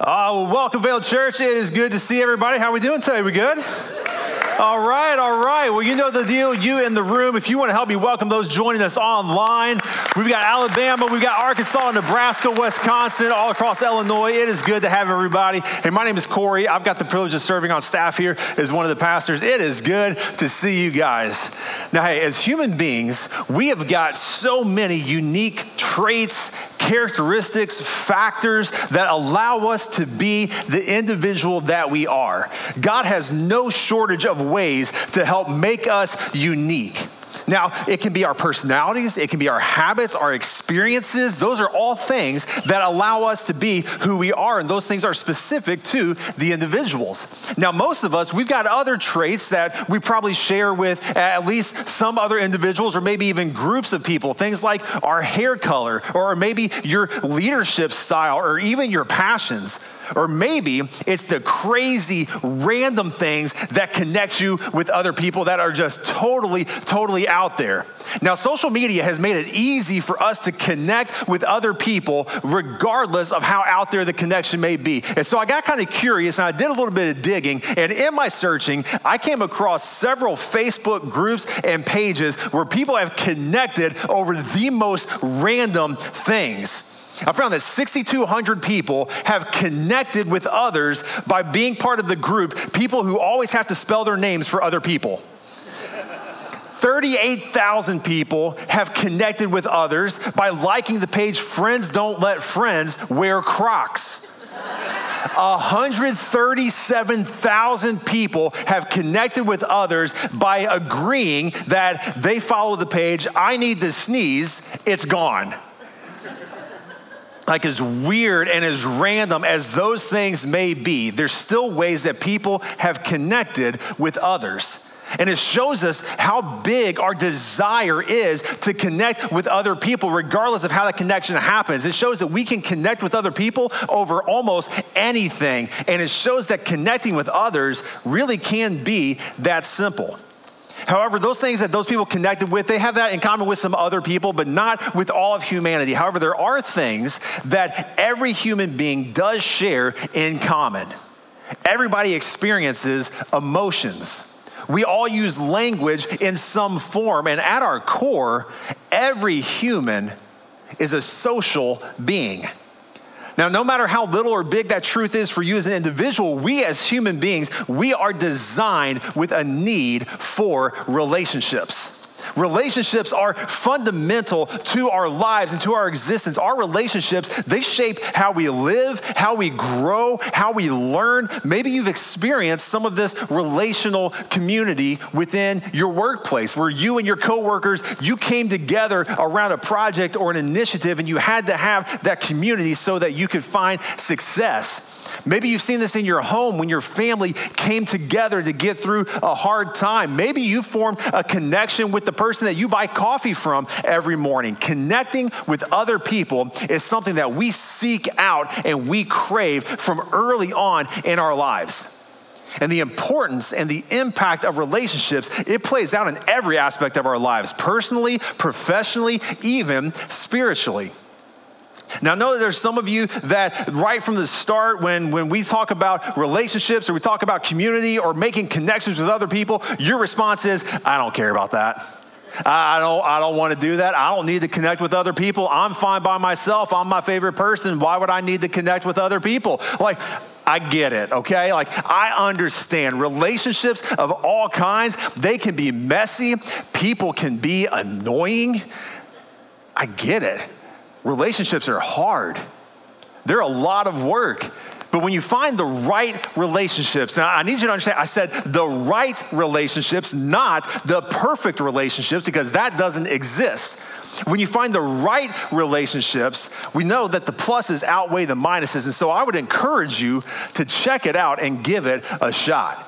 Uh, well, welcome, Vale Church. It is good to see everybody. How are we doing today? We good? All right, all right. Well, you know the deal. You in the room. If you want to help me welcome those joining us online, we've got Alabama, we've got Arkansas, Nebraska, Wisconsin, all across Illinois. It is good to have everybody. Hey, my name is Corey. I've got the privilege of serving on staff here as one of the pastors. It is good to see you guys. Now, hey, as human beings, we have got so many unique traits, characteristics, factors that allow us to be the individual that we are. God has no shortage of ways to help make us unique. Now, it can be our personalities, it can be our habits, our experiences. Those are all things that allow us to be who we are, and those things are specific to the individuals. Now, most of us, we've got other traits that we probably share with at least some other individuals or maybe even groups of people. Things like our hair color, or maybe your leadership style, or even your passions. Or maybe it's the crazy, random things that connect you with other people that are just totally, totally out out there. Now, social media has made it easy for us to connect with other people, regardless of how out there the connection may be. And so I got kind of curious and I did a little bit of digging. And in my searching, I came across several Facebook groups and pages where people have connected over the most random things. I found that 6,200 people have connected with others by being part of the group, people who always have to spell their names for other people. 38,000 people have connected with others by liking the page Friends Don't Let Friends Wear Crocs. 137,000 people have connected with others by agreeing that they follow the page, I need to sneeze, it's gone. Like, as weird and as random as those things may be, there's still ways that people have connected with others. And it shows us how big our desire is to connect with other people, regardless of how that connection happens. It shows that we can connect with other people over almost anything. And it shows that connecting with others really can be that simple. However, those things that those people connected with, they have that in common with some other people, but not with all of humanity. However, there are things that every human being does share in common. Everybody experiences emotions. We all use language in some form, and at our core, every human is a social being. Now, no matter how little or big that truth is for you as an individual, we as human beings, we are designed with a need for relationships. Relationships are fundamental to our lives and to our existence. Our relationships, they shape how we live, how we grow, how we learn. Maybe you've experienced some of this relational community within your workplace where you and your coworkers, you came together around a project or an initiative and you had to have that community so that you could find success. Maybe you've seen this in your home when your family came together to get through a hard time. Maybe you formed a connection with the person that you buy coffee from every morning. Connecting with other people is something that we seek out and we crave from early on in our lives. And the importance and the impact of relationships, it plays out in every aspect of our lives, personally, professionally, even spiritually. Now, I know that there's some of you that right from the start, when, when we talk about relationships or we talk about community or making connections with other people, your response is, I don't care about that. I don't, I don't want to do that. I don't need to connect with other people. I'm fine by myself. I'm my favorite person. Why would I need to connect with other people? Like, I get it, okay? Like, I understand relationships of all kinds, they can be messy, people can be annoying. I get it. Relationships are hard, they're a lot of work. But when you find the right relationships, now I need you to understand, I said the right relationships, not the perfect relationships, because that doesn't exist. When you find the right relationships, we know that the pluses outweigh the minuses. And so I would encourage you to check it out and give it a shot.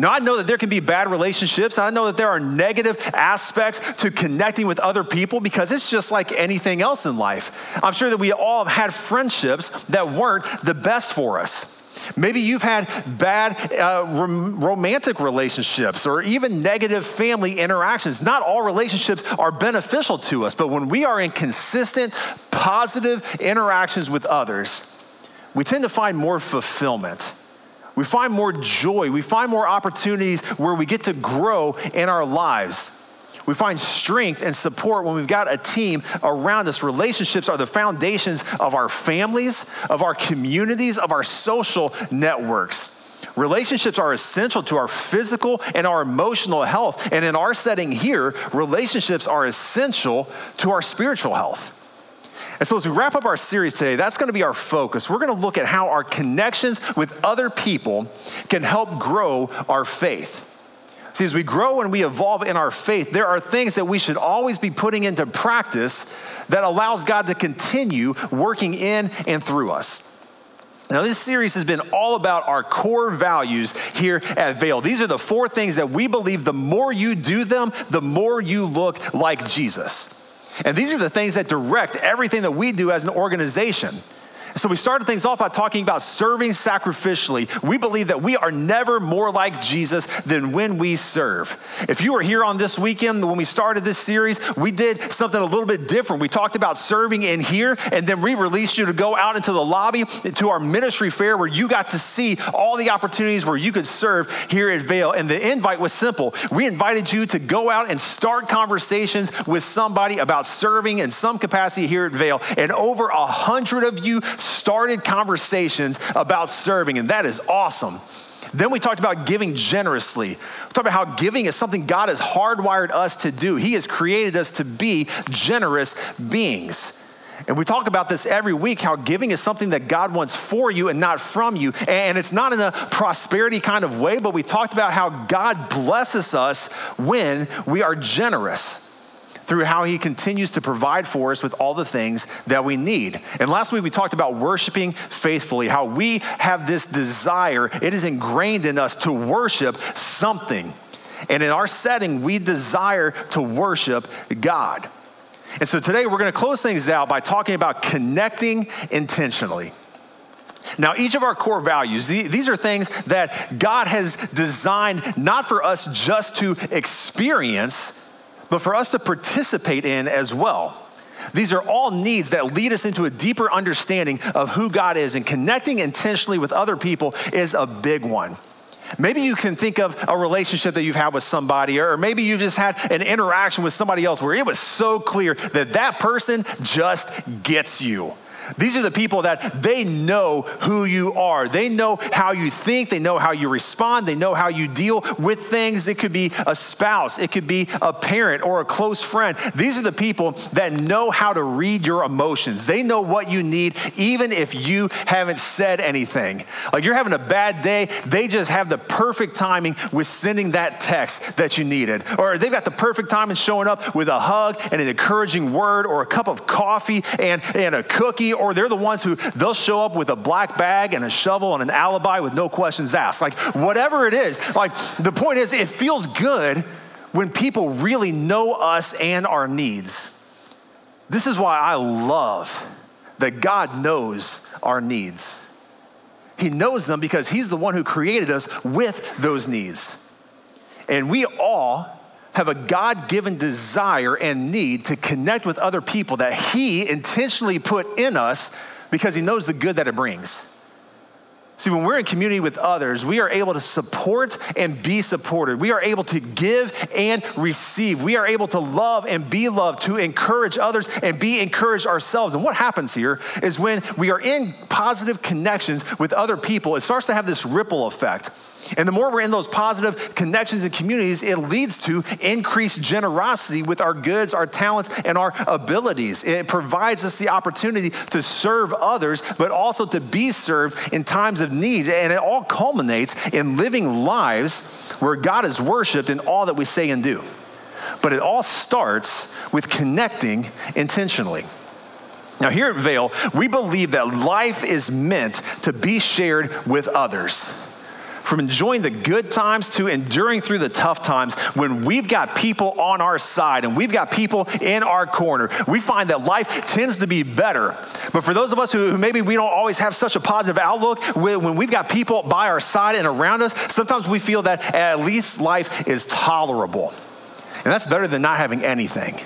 Now, I know that there can be bad relationships. I know that there are negative aspects to connecting with other people because it's just like anything else in life. I'm sure that we all have had friendships that weren't the best for us. Maybe you've had bad uh, rom- romantic relationships or even negative family interactions. Not all relationships are beneficial to us, but when we are in consistent, positive interactions with others, we tend to find more fulfillment. We find more joy. We find more opportunities where we get to grow in our lives. We find strength and support when we've got a team around us. Relationships are the foundations of our families, of our communities, of our social networks. Relationships are essential to our physical and our emotional health. And in our setting here, relationships are essential to our spiritual health. And so, as we wrap up our series today, that's going to be our focus. We're going to look at how our connections with other people can help grow our faith. See, as we grow and we evolve in our faith, there are things that we should always be putting into practice that allows God to continue working in and through us. Now, this series has been all about our core values here at Vale. These are the four things that we believe the more you do them, the more you look like Jesus. And these are the things that direct everything that we do as an organization. So we started things off by talking about serving sacrificially. We believe that we are never more like Jesus than when we serve. If you were here on this weekend when we started this series, we did something a little bit different. We talked about serving in here, and then we released you to go out into the lobby to our ministry fair where you got to see all the opportunities where you could serve here at Vale. And the invite was simple. We invited you to go out and start conversations with somebody about serving in some capacity here at Vale. And over a hundred of you started conversations about serving, and that is awesome. Then we talked about giving generously. We talked about how giving is something God has hardwired us to do. He has created us to be generous beings. And we talk about this every week how giving is something that God wants for you and not from you. And it's not in a prosperity kind of way, but we talked about how God blesses us when we are generous through how he continues to provide for us with all the things that we need. And last week we talked about worshiping faithfully, how we have this desire, it is ingrained in us to worship something. And in our setting, we desire to worship God. And so today we're going to close things out by talking about connecting intentionally. Now, each of our core values, these are things that God has designed not for us just to experience, but for us to participate in as well. These are all needs that lead us into a deeper understanding of who God is, and connecting intentionally with other people is a big one. Maybe you can think of a relationship that you've had with somebody, or maybe you just had an interaction with somebody else where it was so clear that that person just gets you. These are the people that they know who you are. They know how you think, they know how you respond, they know how you deal with things. It could be a spouse, it could be a parent or a close friend. These are the people that know how to read your emotions. They know what you need, even if you haven't said anything. Like you're having a bad day, they just have the perfect timing with sending that text that you needed. Or they've got the perfect time in showing up with a hug and an encouraging word or a cup of coffee and, and a cookie or they're the ones who they'll show up with a black bag and a shovel and an alibi with no questions asked. Like, whatever it is, like, the point is, it feels good when people really know us and our needs. This is why I love that God knows our needs. He knows them because He's the one who created us with those needs. And we all have a God given desire and need to connect with other people that He intentionally put in us because He knows the good that it brings. See, when we're in community with others, we are able to support and be supported. We are able to give and receive. We are able to love and be loved, to encourage others and be encouraged ourselves. And what happens here is when we are in positive connections with other people, it starts to have this ripple effect. And the more we're in those positive connections and communities, it leads to increased generosity with our goods, our talents, and our abilities. It provides us the opportunity to serve others, but also to be served in times of need. And it all culminates in living lives where God is worshiped in all that we say and do. But it all starts with connecting intentionally. Now, here at Vale, we believe that life is meant to be shared with others from enjoying the good times to enduring through the tough times, when we've got people on our side and we've got people in our corner, we find that life tends to be better. But for those of us who, maybe we don't always have such a positive outlook, when we've got people by our side and around us, sometimes we feel that at least life is tolerable. And that's better than not having anything.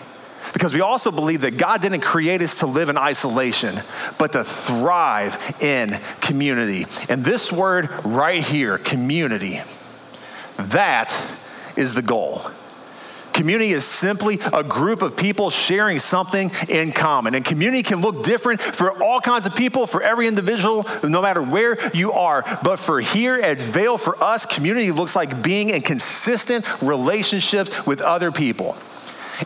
Because we also believe that God didn't create us to live in isolation, but to thrive in community. And this word right here, community, that is the goal. Community is simply a group of people sharing something in common. And community can look different for all kinds of people, for every individual, no matter where you are. But for here at Vale, for us, community looks like being in consistent relationships with other people.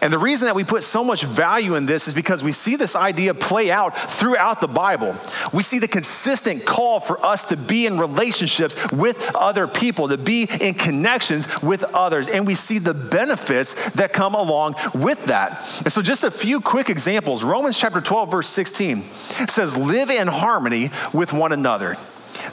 And the reason that we put so much value in this is because we see this idea play out throughout the Bible. We see the consistent call for us to be in relationships with other people, to be in connections with others. And we see the benefits that come along with that. And so, just a few quick examples Romans chapter 12, verse 16 says, Live in harmony with one another.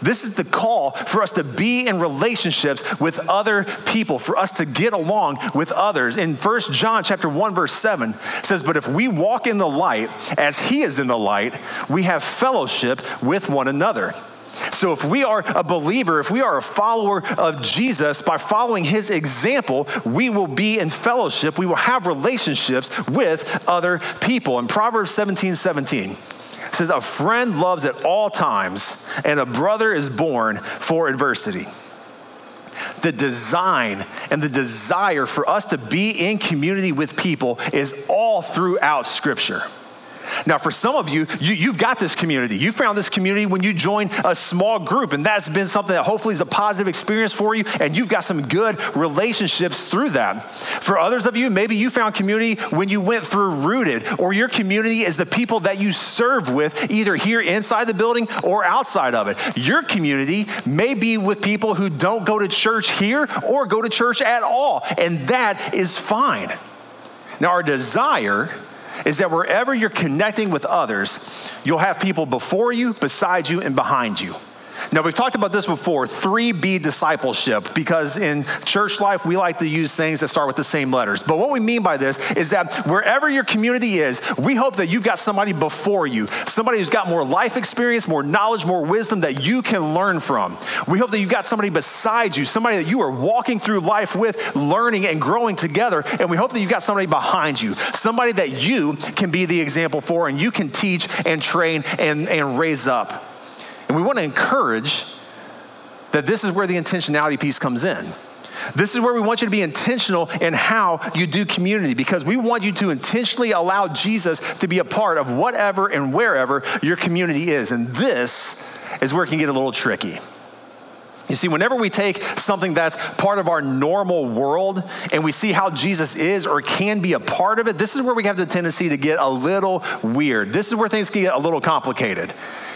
This is the call for us to be in relationships with other people, for us to get along with others. In 1 John chapter 1 verse 7 says, "But if we walk in the light as he is in the light, we have fellowship with one another." So, if we are a believer, if we are a follower of Jesus, by following his example, we will be in fellowship. We will have relationships with other people. In Proverbs 17 17, says, A friend loves at all times, and a brother is born for adversity. The design and the desire for us to be in community with people is all throughout Scripture. Now, for some of you, you have got this community. You found this community when you joined a small group, and that's been something that hopefully is a positive experience for you, and you've got some good relationships through that. For others of you, maybe you found community when you went through Rooted, or your community is the people that you serve with, either here inside the building or outside of it. Your community may be with people who don't go to church here or go to church at all, and that is fine. Now, our desire is that wherever you're connecting with others, you'll have people before you, beside you, and behind you. Now, we've talked about this before 3B discipleship, because in church life, we like to use things that start with the same letters. But what we mean by this is that wherever your community is, we hope that you've got somebody before you, somebody who's got more life experience, more knowledge, more wisdom that you can learn from. We hope that you've got somebody beside you, somebody that you are walking through life with, learning and growing together. And we hope that you've got somebody behind you, somebody that you can be the example for and you can teach and train and, and raise up. And we want to encourage that this is where the intentionality piece comes in. This is where we want you to be intentional in how you do community because we want you to intentionally allow Jesus to be a part of whatever and wherever your community is. And this is where it can get a little tricky. You see, whenever we take something that's part of our normal world and we see how Jesus is or can be a part of it, this is where we have the tendency to get a little weird. This is where things can get a little complicated.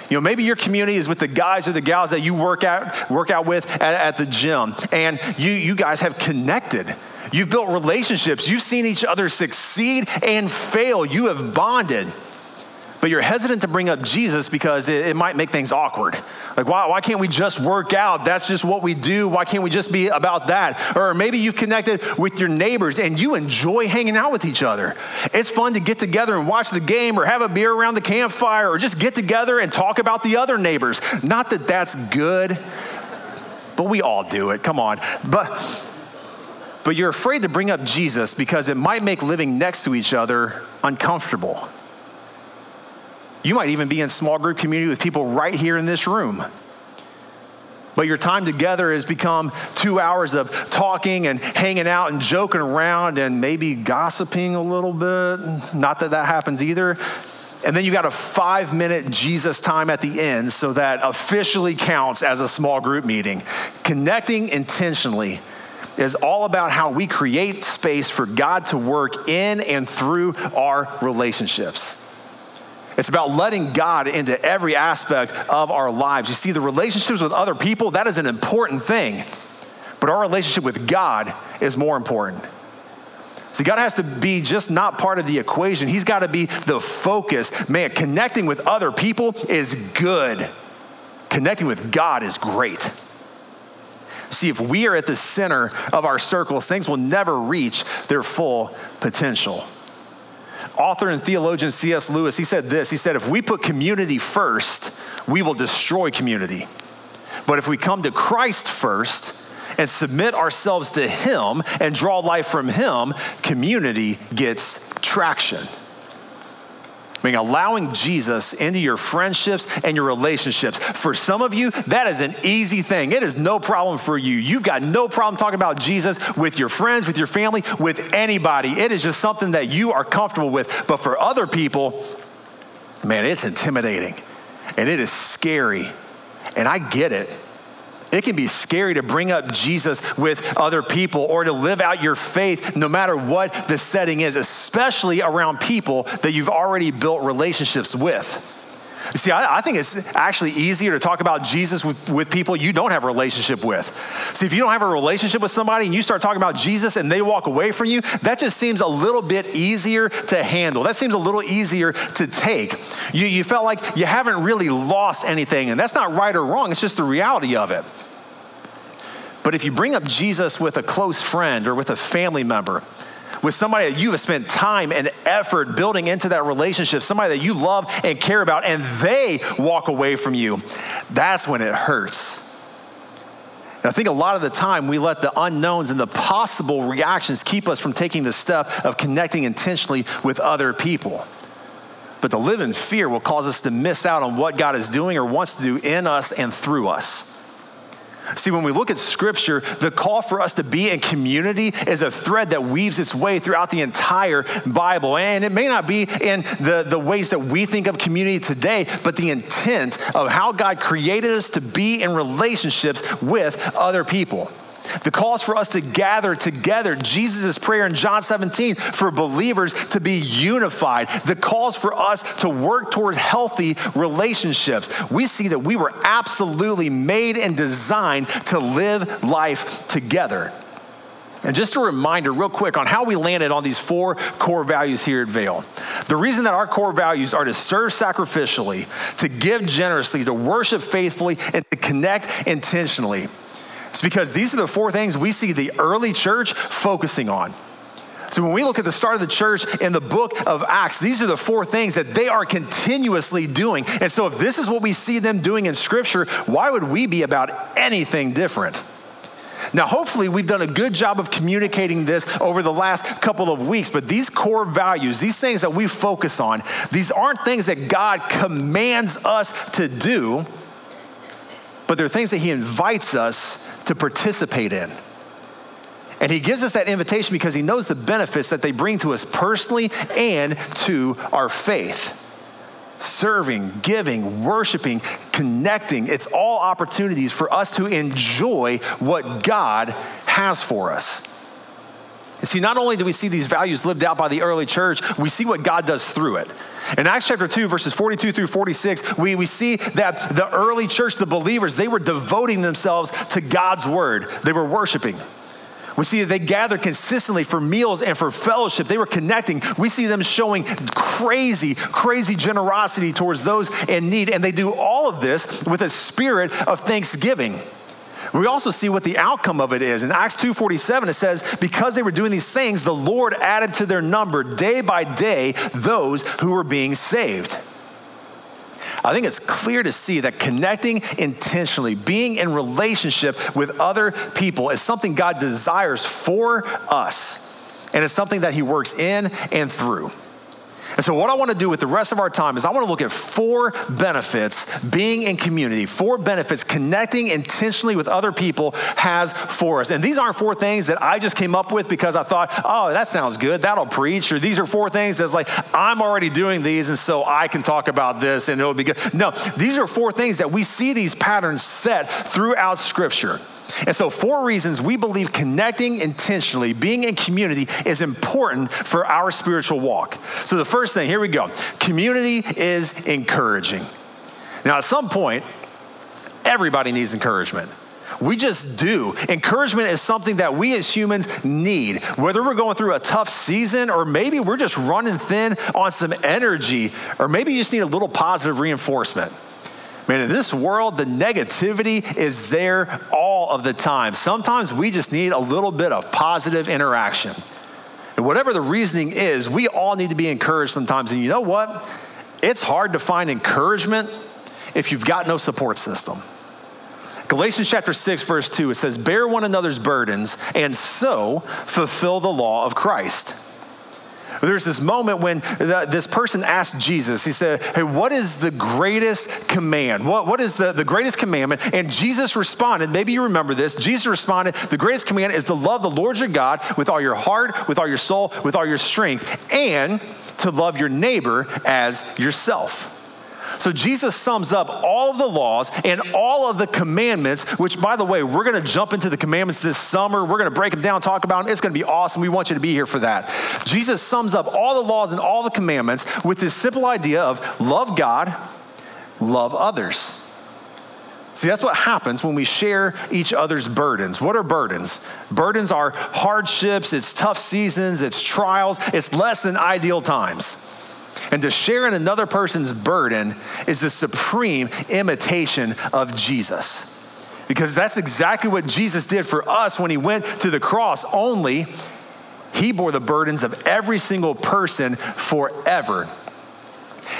You know, maybe your community is with the guys or the gals that you work out, work out with at, at the gym, and you, you guys have connected. You've built relationships. You've seen each other succeed and fail. You have bonded but you're hesitant to bring up Jesus because it, it, might make things awkward. Like, why, why can't we just work out? That's just what we do. Why can't we just be about that? Or maybe you've connected with your neighbors and you enjoy hanging out with each other. It's fun to get together and watch the game or have a beer around the campfire or just get together and talk about the other neighbors. Not that that's good, but we all do it. Come on. But but you're afraid to bring up Jesus because it might make living next to each other uncomfortable. You might even be in small group community with people right here in this room. But your time together has become two hours of talking and hanging out and joking around and maybe gossiping a little bit. Not that that happens either. And then you got a five minute Jesus time at the end, so that officially counts as a small group meeting. Connecting intentionally is all about how we create space for God to work in and through our relationships. It's about letting God into every aspect of our lives. You see, the relationships with other people, that is an important thing. But our relationship with God is more important. See, God has to be just not part of the equation. He's got to be the focus. Man, connecting with other people is good. Connecting with God is great. See, if we are at the center of our circles, things will never reach their full potential author and theologian C.S. Lewis, he said this. He said, if we put community first, we will destroy community. But if we come to Christ first and submit ourselves to Him and draw life from Him, community gets traction. I mean, allowing Jesus into your friendships and your relationships. For some of you, that is an easy thing. It is no problem for you. You've got no problem talking about Jesus with your friends, with your family, with anybody. It is just something that you are comfortable with. But for other people, man, it's intimidating and it is scary. And I get it. It can be scary to bring up Jesus with other people or to live out your faith no matter what the setting is, especially around people that you've already built relationships with. See, I, I, think it's actually easier to talk about Jesus with, with people you don't have a relationship with. See, if you don't have a relationship with somebody and you start talking about Jesus and they walk away from you, that just seems a little bit easier to handle. That seems a little easier to take. You, you felt like you haven't really lost anything, and that's not right or wrong, it's just the reality of it. But if you bring up Jesus with a close friend or with a family member, with somebody that you have spent time and effort building into that relationship, somebody that you love and care about, and they walk away from you, that's when it hurts. And I think a lot of the time we let the unknowns and the possible reactions keep us from taking the step of connecting intentionally with other people. But to live in fear will cause us to miss out on what God is doing or wants to do in us and through us. See, when we look at scripture, the call for us to be in community is a thread that weaves its way throughout the entire Bible. And it may not be in the, the ways that we think of community today, but the intent of how God created us to be in relationships with other people. The calls for us to gather together. Jesus' prayer in John 17 for believers to be unified. The calls for us to work towards healthy relationships. We see that we were absolutely made and designed to live life together. And just a reminder, real quick, on how we landed on these four core values here at Vale. The reason that our core values are to serve sacrificially, to give generously, to worship faithfully, and to connect intentionally it's because these are the four things we see the early church focusing on. So when we look at the start of the church in the book of Acts, these are the four things that they are continuously doing. And so if this is what we see them doing in scripture, why would we be about anything different? Now, hopefully, we've done a good job of communicating this over the last couple of weeks, but these core values, these things that we focus on, these aren't things that God commands us to do but there are things that He invites us to participate in. And He gives us that invitation because He knows the benefits that they bring to us personally and to our faith. Serving, giving, worshiping, connecting, it's all opportunities for us to enjoy what God has for us. See, not only do we see these values lived out by the early church, we see what God does through it. In Acts chapter 2, verses 42 through 46, we, we see that the early church, the believers, they were devoting themselves to God's word, they were worshiping. We see that they gathered consistently for meals and for fellowship. They were connecting. We see them showing crazy, crazy generosity towards those in need. And they do all of this with a spirit of thanksgiving. We also see what the outcome of it is. In Acts 2:47 it says because they were doing these things the Lord added to their number day by day those who were being saved. I think it's clear to see that connecting intentionally, being in relationship with other people is something God desires for us. And it's something that he works in and through. And so, what I want to do with the rest of our time is I want to look at four benefits being in community, four benefits connecting intentionally with other people has for us. And these aren't four things that I just came up with because I thought, oh, that sounds good, that'll preach. Or these are four things that's like, I'm already doing these, and so I can talk about this and it'll be good. No, these are four things that we see these patterns set throughout Scripture. And so, four reasons we believe connecting intentionally, being in community, is important for our spiritual walk. So, the first thing, here we go community is encouraging. Now, at some point, everybody needs encouragement. We just do. Encouragement is something that we as humans need. Whether we're going through a tough season or maybe we're just running thin on some energy, or maybe you just need a little positive reinforcement. Man, in this world, the negativity is there all of the time. Sometimes we just need a little bit of positive interaction. And whatever the reasoning is, we all need to be encouraged sometimes. And you know what? It's hard to find encouragement if you've got no support system. Galatians chapter 6, verse 2, it says, Bear one another's burdens and so fulfill the law of Christ. There's this moment when the, this person asked Jesus, he said, Hey, what is the greatest command? What, what is the, the greatest commandment? And Jesus responded, maybe you remember this. Jesus responded, The greatest command is to love the Lord your God with all your heart, with all your soul, with all your strength, and to love your neighbor as yourself. So Jesus sums up all of the laws and all of the commandments, which, by the way, we're going to jump into the commandments this summer. We're going to break them down, talk about them. It's going to be awesome. We want you to be here for that. Jesus sums up all the laws and all the commandments with this simple idea of love God, love others. See, that's what happens when we share each other's burdens. What are burdens? Burdens are hardships, it's tough seasons, it's trials, it's less than ideal times. And to share in another person's burden is the supreme imitation of Jesus. Because that's exactly what Jesus did for us when he went to the cross, only he bore the burdens of every single person forever.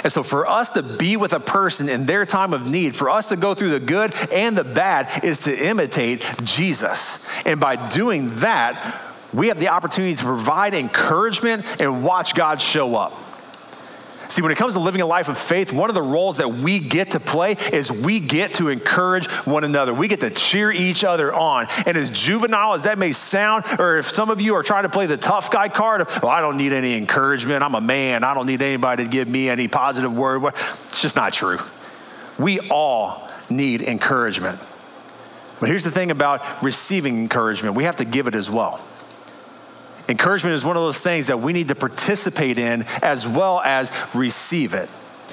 And so, for us to be with a person in their time of need, for us to go through the good and the bad, is to imitate Jesus. And by doing that, we have the opportunity to provide encouragement and watch God show up. See, when it comes to living a life of faith, one of the roles that we get to play is we get to encourage one another. We get to cheer each other on. And as juvenile as that may sound, or if some of you are trying to play the tough guy card, well, I don't need any encouragement. I'm a man. I don't need anybody to give me any positive word. It's just not true. We all need encouragement. But here's the thing about receiving encouragement we have to give it as well. Encouragement is one of those things that we need to participate in as well as receive it.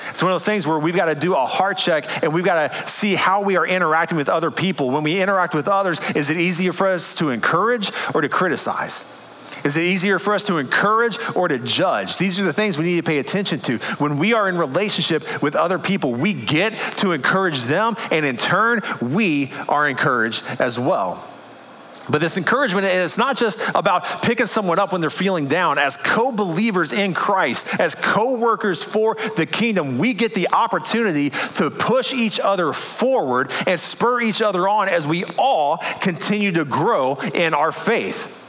It's one of those things where we've got to do a heart check and we've got to see how we are interacting with other people. When we interact with others, is it easier for us to encourage or to criticize? Is it easier for us to encourage or to judge? These are the things we need to pay attention to. When we are in relationship with other people, we get to encourage them, and in turn, we are encouraged as well. But this encouragement is not just about picking someone up when they're feeling down. As co believers in Christ, as co workers for the kingdom, we get the opportunity to push each other forward and spur each other on as we all continue to grow in our faith.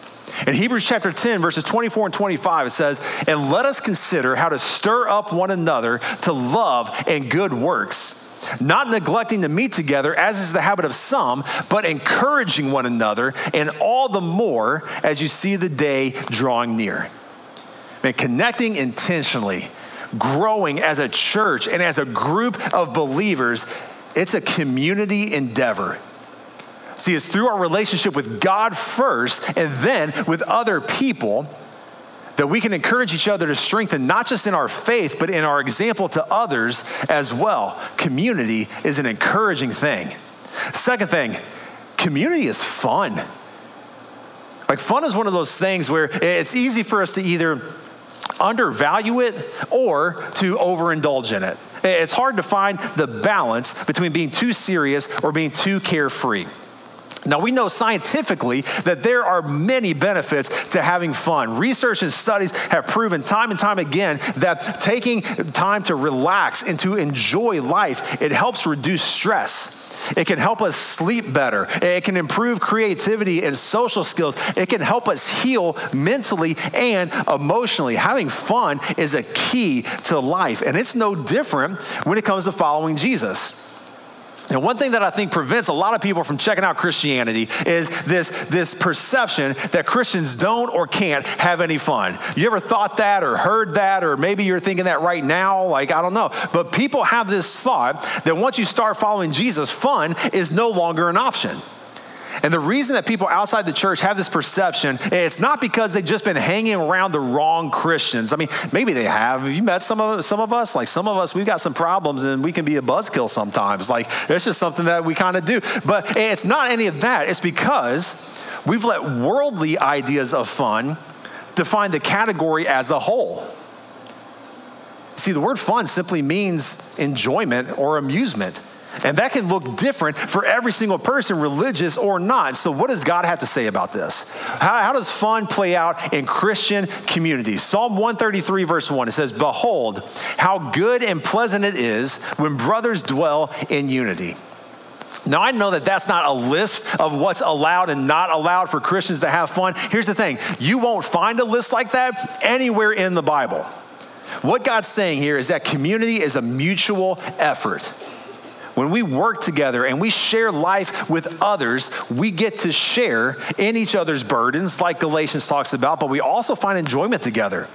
In Hebrews chapter 10, verses 24 and 25, it says, And let us consider how to stir up one another to love and good works not neglecting to meet together, as is the habit of some, but encouraging one another, and all the more as you see the day drawing near. And connecting intentionally, growing as a church and as a group of believers, it's a community endeavor. See, it's through our relationship with God first and then with other people that we can encourage each other to strengthen not just in our faith, but in our example to others as well. Community is an encouraging thing. Second thing, community is fun. Like, fun is one of those things where it's easy for us to either undervalue it or to overindulge in it. It's hard to find the balance between being too serious or being too carefree. Now, we know scientifically that there are many benefits to having fun. Research and studies have proven time and time again that taking time to relax and to enjoy life, it helps reduce stress. It can help us sleep better. It can improve creativity and social skills. It can help us heal mentally and emotionally. Having fun is a key to life, and it's no different when it comes to following Jesus. And one thing that I think prevents a lot of people from checking out Christianity is this, this perception that Christians don't or can't have any fun. You ever thought that or heard that, or maybe you're thinking that right now? Like, I don't know. But people have this thought that once you start following Jesus, fun is no longer an option. And the reason that people outside the church have this perception, it's not because they've just been hanging around the wrong Christians. I mean, maybe they have. Have you met some of some of us? Like some of us, we've got some problems and we can be a buzzkill sometimes. Like it's just something that we kind of do. But it's not any of that. It's because we've let worldly ideas of fun define the category as a whole. See, the word fun simply means enjoyment or amusement. And that can look different for every single person, religious or not. So, what does God have to say about this? How, how, does fun play out in Christian communities? Psalm 133, verse 1, it says, Behold, how good and pleasant it is when brothers dwell in unity. Now, I know that that's not a list of what's allowed and not allowed for Christians to have fun. Here's the thing you won't find a list like that anywhere in the Bible. What God's saying here is that community is a mutual effort. When we work together and we share life with others, we get to share in each other's burdens, like Galatians talks about, but we also find enjoyment together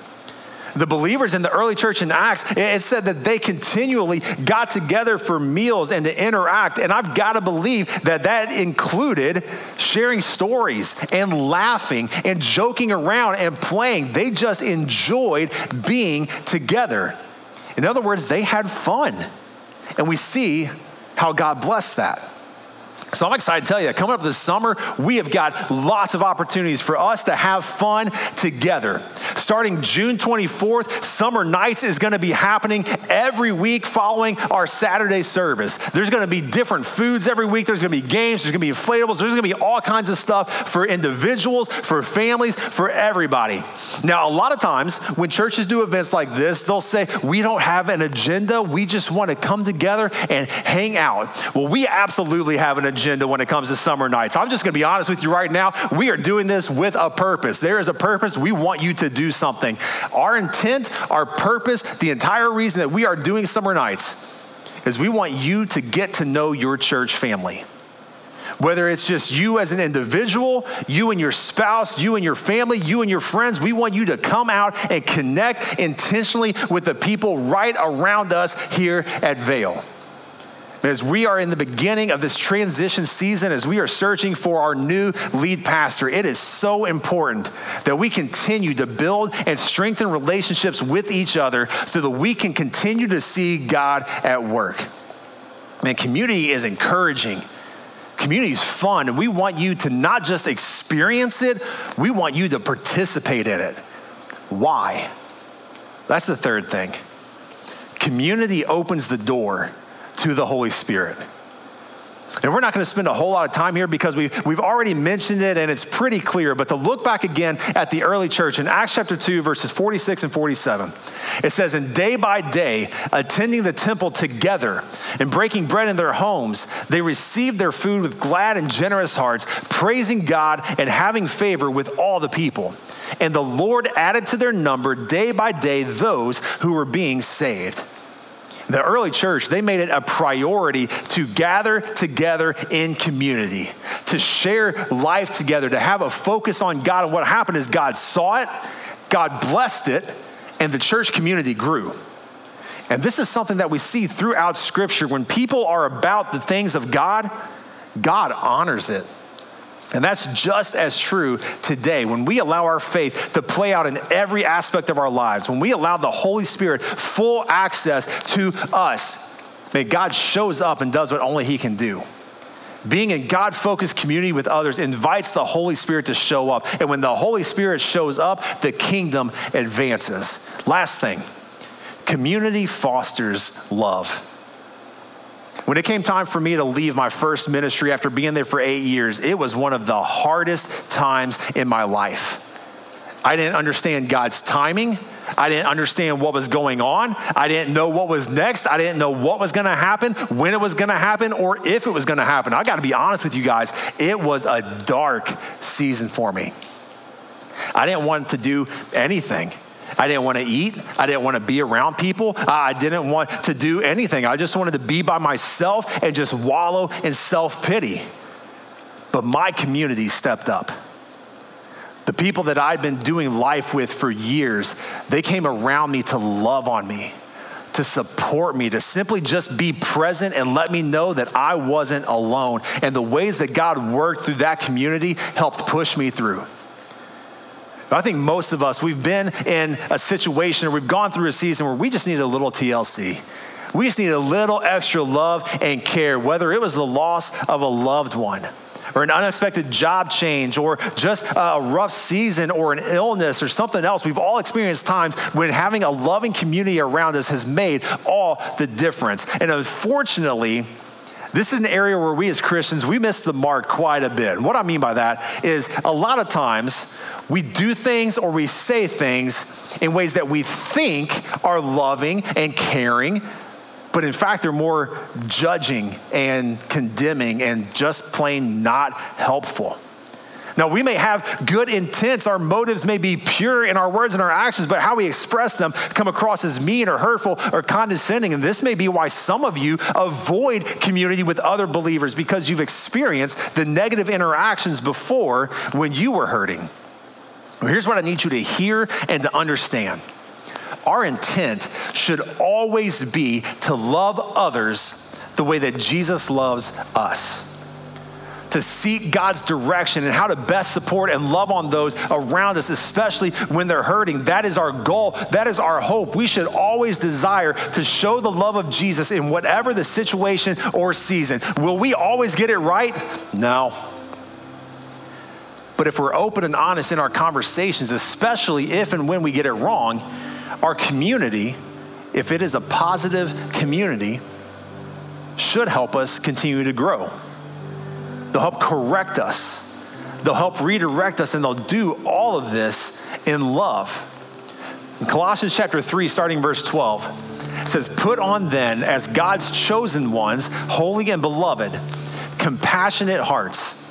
the believers in the early church in Acts, it said that they continually got together for meals and to interact. And I've got to believe that that included sharing stories and laughing and joking around and playing. They just enjoyed being together. In other words, they had fun. And we see how God blessed that. So I'm excited to tell you, coming up this summer, we have got lots of opportunities for us to have fun together. Starting June 24th, Summer Nights is going to be happening every week following our Saturday service. There's going to be different foods every week. There's going to be games. There's going to be inflatables. There's going to be all kinds of stuff for individuals, for families, for everybody. Now, a lot of times when churches do events like this, they'll say, We don't have an agenda. We just want to come together and hang out. Well, we absolutely have an agenda agenda when it comes to summer nights. I'm just going to be honest with you right now. We are doing this with a purpose. There is a purpose. We want you to do something. Our intent, our purpose, the entire reason that we are doing summer nights is we want you to get to know your church family. Whether it's just you as an individual, you and your spouse, you and your family, you and your friends, we want you to come out and connect intentionally with the people right around us here at Vale. As we are in the beginning of this transition season, as we are searching for our new lead pastor, it is so important that we continue to build and strengthen relationships with each other so that we can continue to see God at work. Man, community is encouraging. Community is fun, and we want you to not just experience it, we want you to participate in it. Why? That's the third thing. Community opens the door to the Holy Spirit. And we're not going to spend a whole lot of time here because we've, we've already mentioned it and it's pretty clear. But to look back again at the early church in Acts chapter 2, verses 46 and 47, it says, And day by day, attending the temple together and breaking bread in their homes, they received their food with glad and generous hearts, praising God and having favor with all the people. And the Lord added to their number day by day those who were being saved the early church, they made it a priority to gather together in community, to share life together, to have a focus on God. And what happened is God saw it, God blessed it, and the church community grew. And this is something that we see throughout Scripture. When people are about the things of God, God honors it. And that's just as true today. When we allow our faith to play out in every aspect of our lives, when we allow the Holy Spirit full access to us, may God shows up and does what only He can do. Being in God focused community with others invites the Holy Spirit to show up. And when the Holy Spirit shows up, the kingdom advances. Last thing community fosters love. When it came time for me to leave my first ministry after being there for eight years, it was one of the hardest times in my life. I didn't understand God's timing. I didn't understand what was going on. I didn't know what was next. I didn't know what was going to happen, when it was going to happen, or if it was going to happen. I got to be honest with you guys, it was a dark season for me. I didn't want to do anything. I didn't want to eat. I didn't want to be around people. I didn't want to do anything. I just wanted to be by myself and just wallow in self pity. But my community stepped up. The people that I'd been doing life with for years, they came around me to love on me, to support me, to simply just be present and let me know that I wasn't alone. And the ways that God worked through that community helped push me through. But I think most of us, we've been in a situation or we've gone through a season where we just need a little TLC. We just need a little extra love and care, whether it was the loss of a loved one or an unexpected job change or just a rough season or an illness or something else. We've all experienced times when having a loving community around us has made all the difference. And unfortunately, this is an area where we as Christians, we miss the mark quite a bit. And what I mean by that is a lot of times we do things or we say things in ways that we think are loving and caring, but in fact, they're more judging and condemning and just plain not helpful. Now, we may have good intents, our motives may be pure in our words and our actions, but how we express them come across as mean or hurtful or condescending. And this may be why some of you avoid community with other believers because you've experienced the negative interactions before when you were hurting. Here's what I need you to hear and to understand our intent should always be to love others the way that Jesus loves us to seek God's direction and how to best support and love on those around us, especially when they're hurting. That is our goal. That is our hope. We should always desire to show the love of Jesus in whatever the situation or season. Will we always get it right? No. But if we're open and honest in our conversations, especially if and when we get it wrong, our community, if it is a positive community, should help us continue to grow. They'll help correct us. They'll help redirect us, and they'll do all of this in love. In Colossians chapter 3, starting verse 12, says, Put on then, as God's chosen ones, holy and beloved, compassionate hearts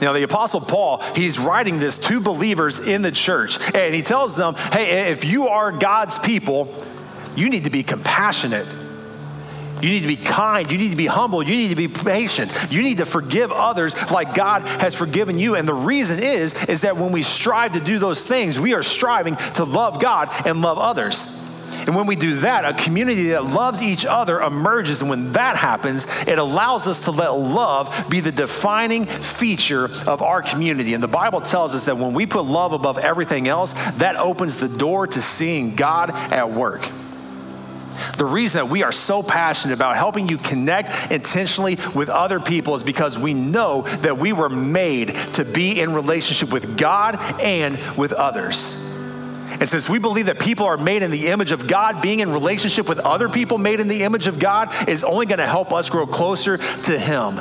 Now, the Apostle Paul, he's writing this to believers in the church, and he tells them, hey, if you are God's people, you need to be compassionate you need to be kind. You need to be humble. You need to be patient. You need to forgive others like God has forgiven you. And the reason is, is that when we strive to do those things, we are striving to love God and love others. And when we do that, a community that loves each other emerges. And when that happens, it allows us to let love be the defining feature of our community. And the Bible tells us that when we put love above everything else, that opens the door to seeing God at work. The reason that we are so passionate about helping you connect intentionally with other people is because we know that we were made to be in relationship with God and with others. And since we believe that people are made in the image of God, being in relationship with other people made in the image of God is only going to help us grow closer to Him.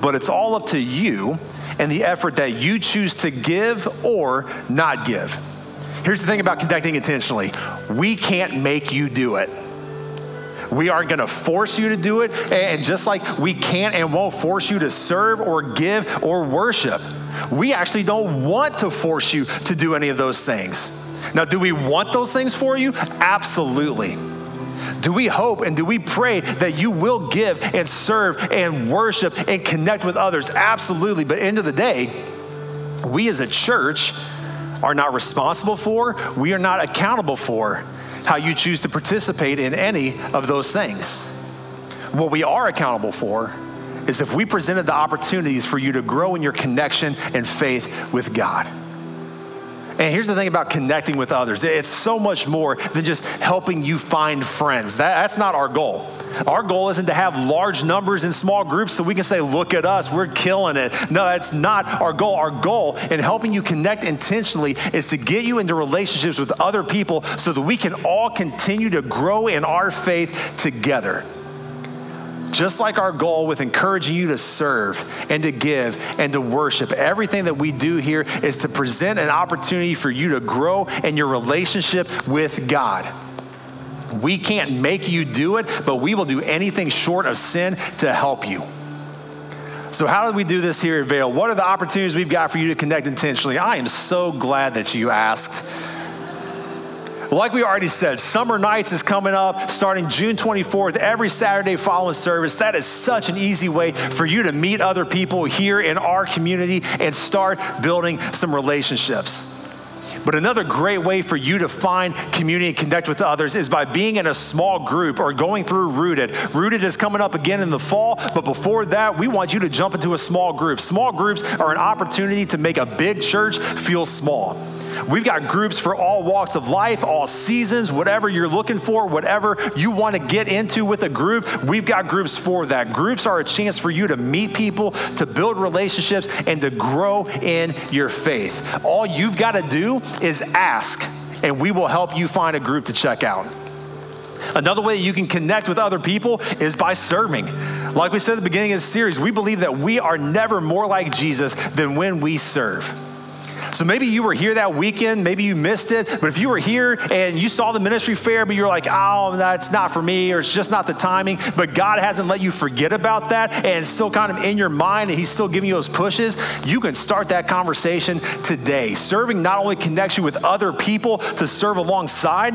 But it's all up to you and the effort that you choose to give or not give. Here's the thing about connecting intentionally we can't make you do it. We aren't going to force you to do it. And just like we can't and won't force you to serve or give or worship, we actually don't want to force you to do any of those things. Now, do we want those things for you? Absolutely. Do we hope and do we pray that you will give and serve and worship and connect with others? Absolutely. But end of the day, we as a church are not responsible for, we are not accountable for how you choose to participate in any of those things. What we are accountable for is if we presented the opportunities for you to grow in your connection and faith with God. And here's the thing about connecting with others it's so much more than just helping you find friends. That, that's not our goal. Our goal isn't to have large numbers in small groups so we can say, look at us, we're killing it. No, that's not our goal. Our goal in helping you connect intentionally is to get you into relationships with other people so that we can all continue to grow in our faith together. Just like our goal with encouraging you to serve and to give and to worship, everything that we do here is to present an opportunity for you to grow in your relationship with God. We can't make you do it, but we will do anything short of sin to help you. So, how do we do this here at Vale? What are the opportunities we've got for you to connect intentionally? I am so glad that you asked. Like we already said, Summer Nights is coming up starting June 24th, every Saturday following service. That is such an easy way for you to meet other people here in our community and start building some relationships. But another great way for you to find community and connect with others is by being in a small group or going through Rooted. Rooted is coming up again in the fall, but before that, we want you to jump into a small group. Small groups are an opportunity to make a big church feel small. We've got groups for all walks of life, all seasons, whatever you're looking for, whatever you want to get into with a group, we've got groups for that. Groups are a chance for you to meet people, to build relationships, and to grow in your faith. All you've got to do is ask, and we will help you find a group to check out. Another way you can connect with other people is by serving. Like we said at the beginning of this series, we believe that we are never more like Jesus than when we serve. So maybe you were here that weekend, maybe you missed it, but if you were here and you saw the ministry fair, but you're like, oh, that's not for me, or it's just not the timing, but God hasn't let you forget about that, and still kind of in your mind, and He's still giving you those pushes, you can start that conversation today. Serving not only connects you with other people to serve alongside,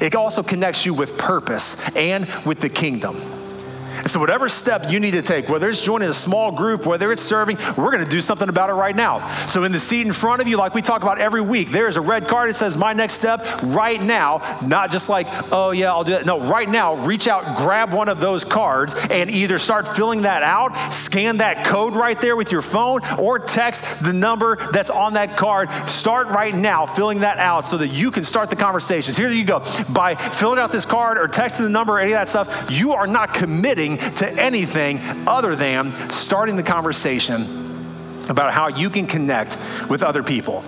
it also connects you with purpose and with the kingdom. So, whatever step you need to take, whether it's joining a small group, whether it's serving, we're going to do something about it right now. So, in the seat in front of you, like we talk about every week, there is a red card that says my next step right now, not just like, oh, yeah, I'll do it. No, right now, reach out, grab one of those cards, and either start filling that out, scan that code right there with your phone, or text the number that's on that card. Start right now filling that out so that you can start the conversations. Here you go. By filling out this card or texting the number or any of that stuff, you are not committing to anything other than starting the conversation about how you can connect with other people.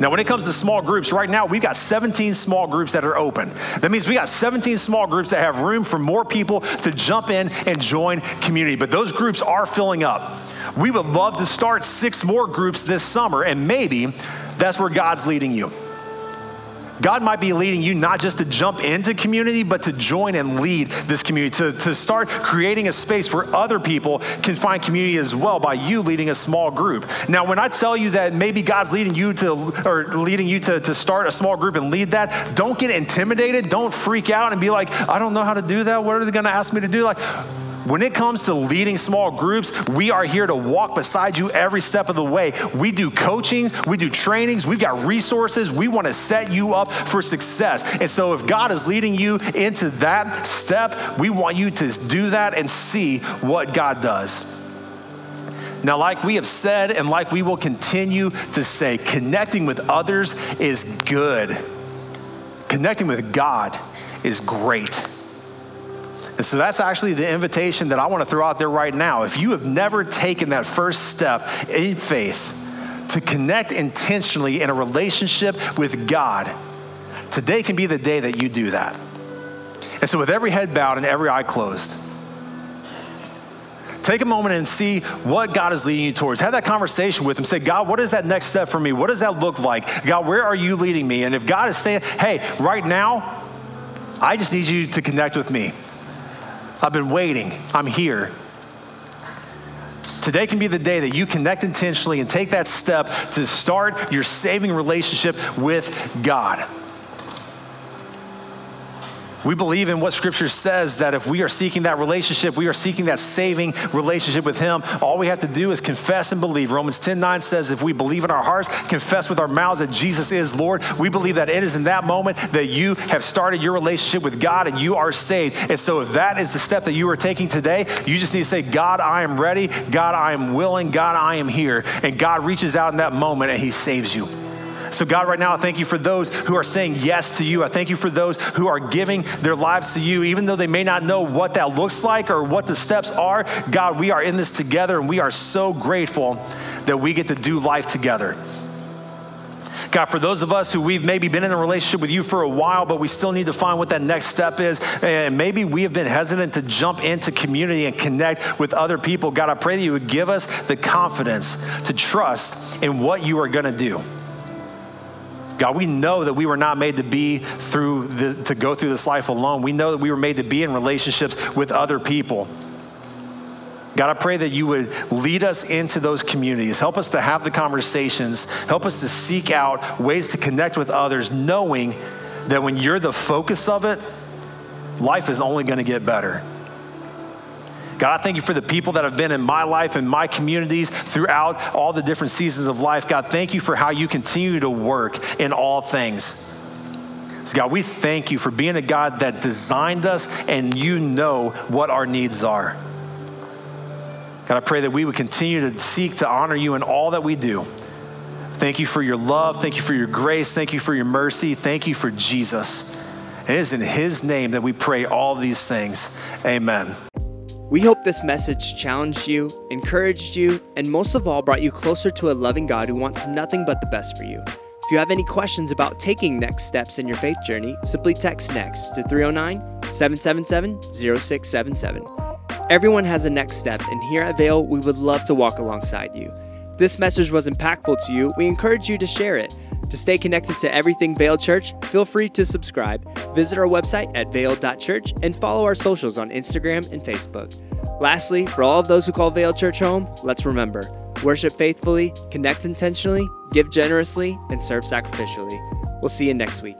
Now, when it comes to small groups, right now we've got 17 small groups that are open. That means we got 17 small groups that have room for more people to jump in and join community. But those groups are filling up. We would love to start six more groups this summer, and maybe that's where God's leading you. God might be leading you not just to jump into community, but to join and lead this community, to, to start creating a space where other people can find community as well by you leading a small group. Now, when I tell you that maybe God's leading you to, or leading you to, to start a small group and lead that, don't get intimidated. Don't freak out and be like, I don't know how to do that. What are they going to ask me to do? Like, when it comes to leading small groups, we are here to walk beside you every step of the way. We do coachings, we do trainings, we've got resources. We want to set you up for success. And so, if God is leading you into that step, we want you to do that and see what God does. Now, like we have said, and like we will continue to say, connecting with others is good. Connecting with God is great. And so that's actually the invitation that I want to throw out there right now. If you have never taken that first step in faith to connect intentionally in a relationship with God, today can be the day that you do that. And so, with every head bowed and every eye closed, take a moment and see what God is leading you towards. Have that conversation with Him. Say, God, what is that next step for me? What does that look like? God, where are you leading me? And if God is saying, hey, right now, I just need you to connect with me. I've been waiting. I'm here. Today can be the day that you connect intentionally and take that step to start your saving relationship with God. We believe in what Scripture says that if we are seeking that relationship, we are seeking that saving relationship with Him. All we have to do is confess and believe. Romans 10 9 says, if we believe in our hearts, confess with our mouths that Jesus is Lord, we believe that it is in that moment that you have started your relationship with God and you are saved. And so, if that is the step that you are taking today, you just need to say, God, I am ready. God, I am willing. God, I am here. And God reaches out in that moment and He saves you. So, God, right now, I thank you for those who are saying yes to you. I thank you for those who are giving their lives to you, even though they may not know what that looks like or what the steps are. God, we are in this together, and we are so grateful that we get to do life together. God, for those of us who we've maybe been in a relationship with you for a while, but we still need to find what that next step is, and maybe we have been hesitant to jump into community and connect with other people, God, I pray that you would give us the confidence to trust in what you are going to do. God, we know that we were not made to be through the, to go through this life alone. We know that we were made to be in relationships with other people. God, I pray that you would lead us into those communities. Help us to have the conversations. Help us to seek out ways to connect with others, knowing that when you're the focus of it, life is only going to get better. God, I thank you for the people that have been in my life and my communities throughout all the different seasons of life. God, thank you for how you continue to work in all things. So, God, we thank you for being a God that designed us and you know what our needs are. God, I pray that we would continue to seek to honor you in all that we do. Thank Thank you for your love. Thank you for your grace. Thank you for your mercy. Thank you for Jesus. It is in His name that we pray all these things. Amen. We hope this message challenged you, encouraged you, and most of all, brought you closer to a loving God who wants nothing but the best for you. If you have any questions about taking next steps in your faith journey, simply text NEXT to 309 777 0677. Everyone has a next step, and here at Vale, we would love to walk alongside you. If this message was impactful to you, we encourage you to share it. To stay connected to everything Vale Church, feel free to subscribe, visit our website at vale.church, and follow our socials on Instagram and Facebook. Lastly, for all of those who call Vale Church home, let's remember worship faithfully, connect intentionally, give generously, and serve sacrificially. We'll see you next week.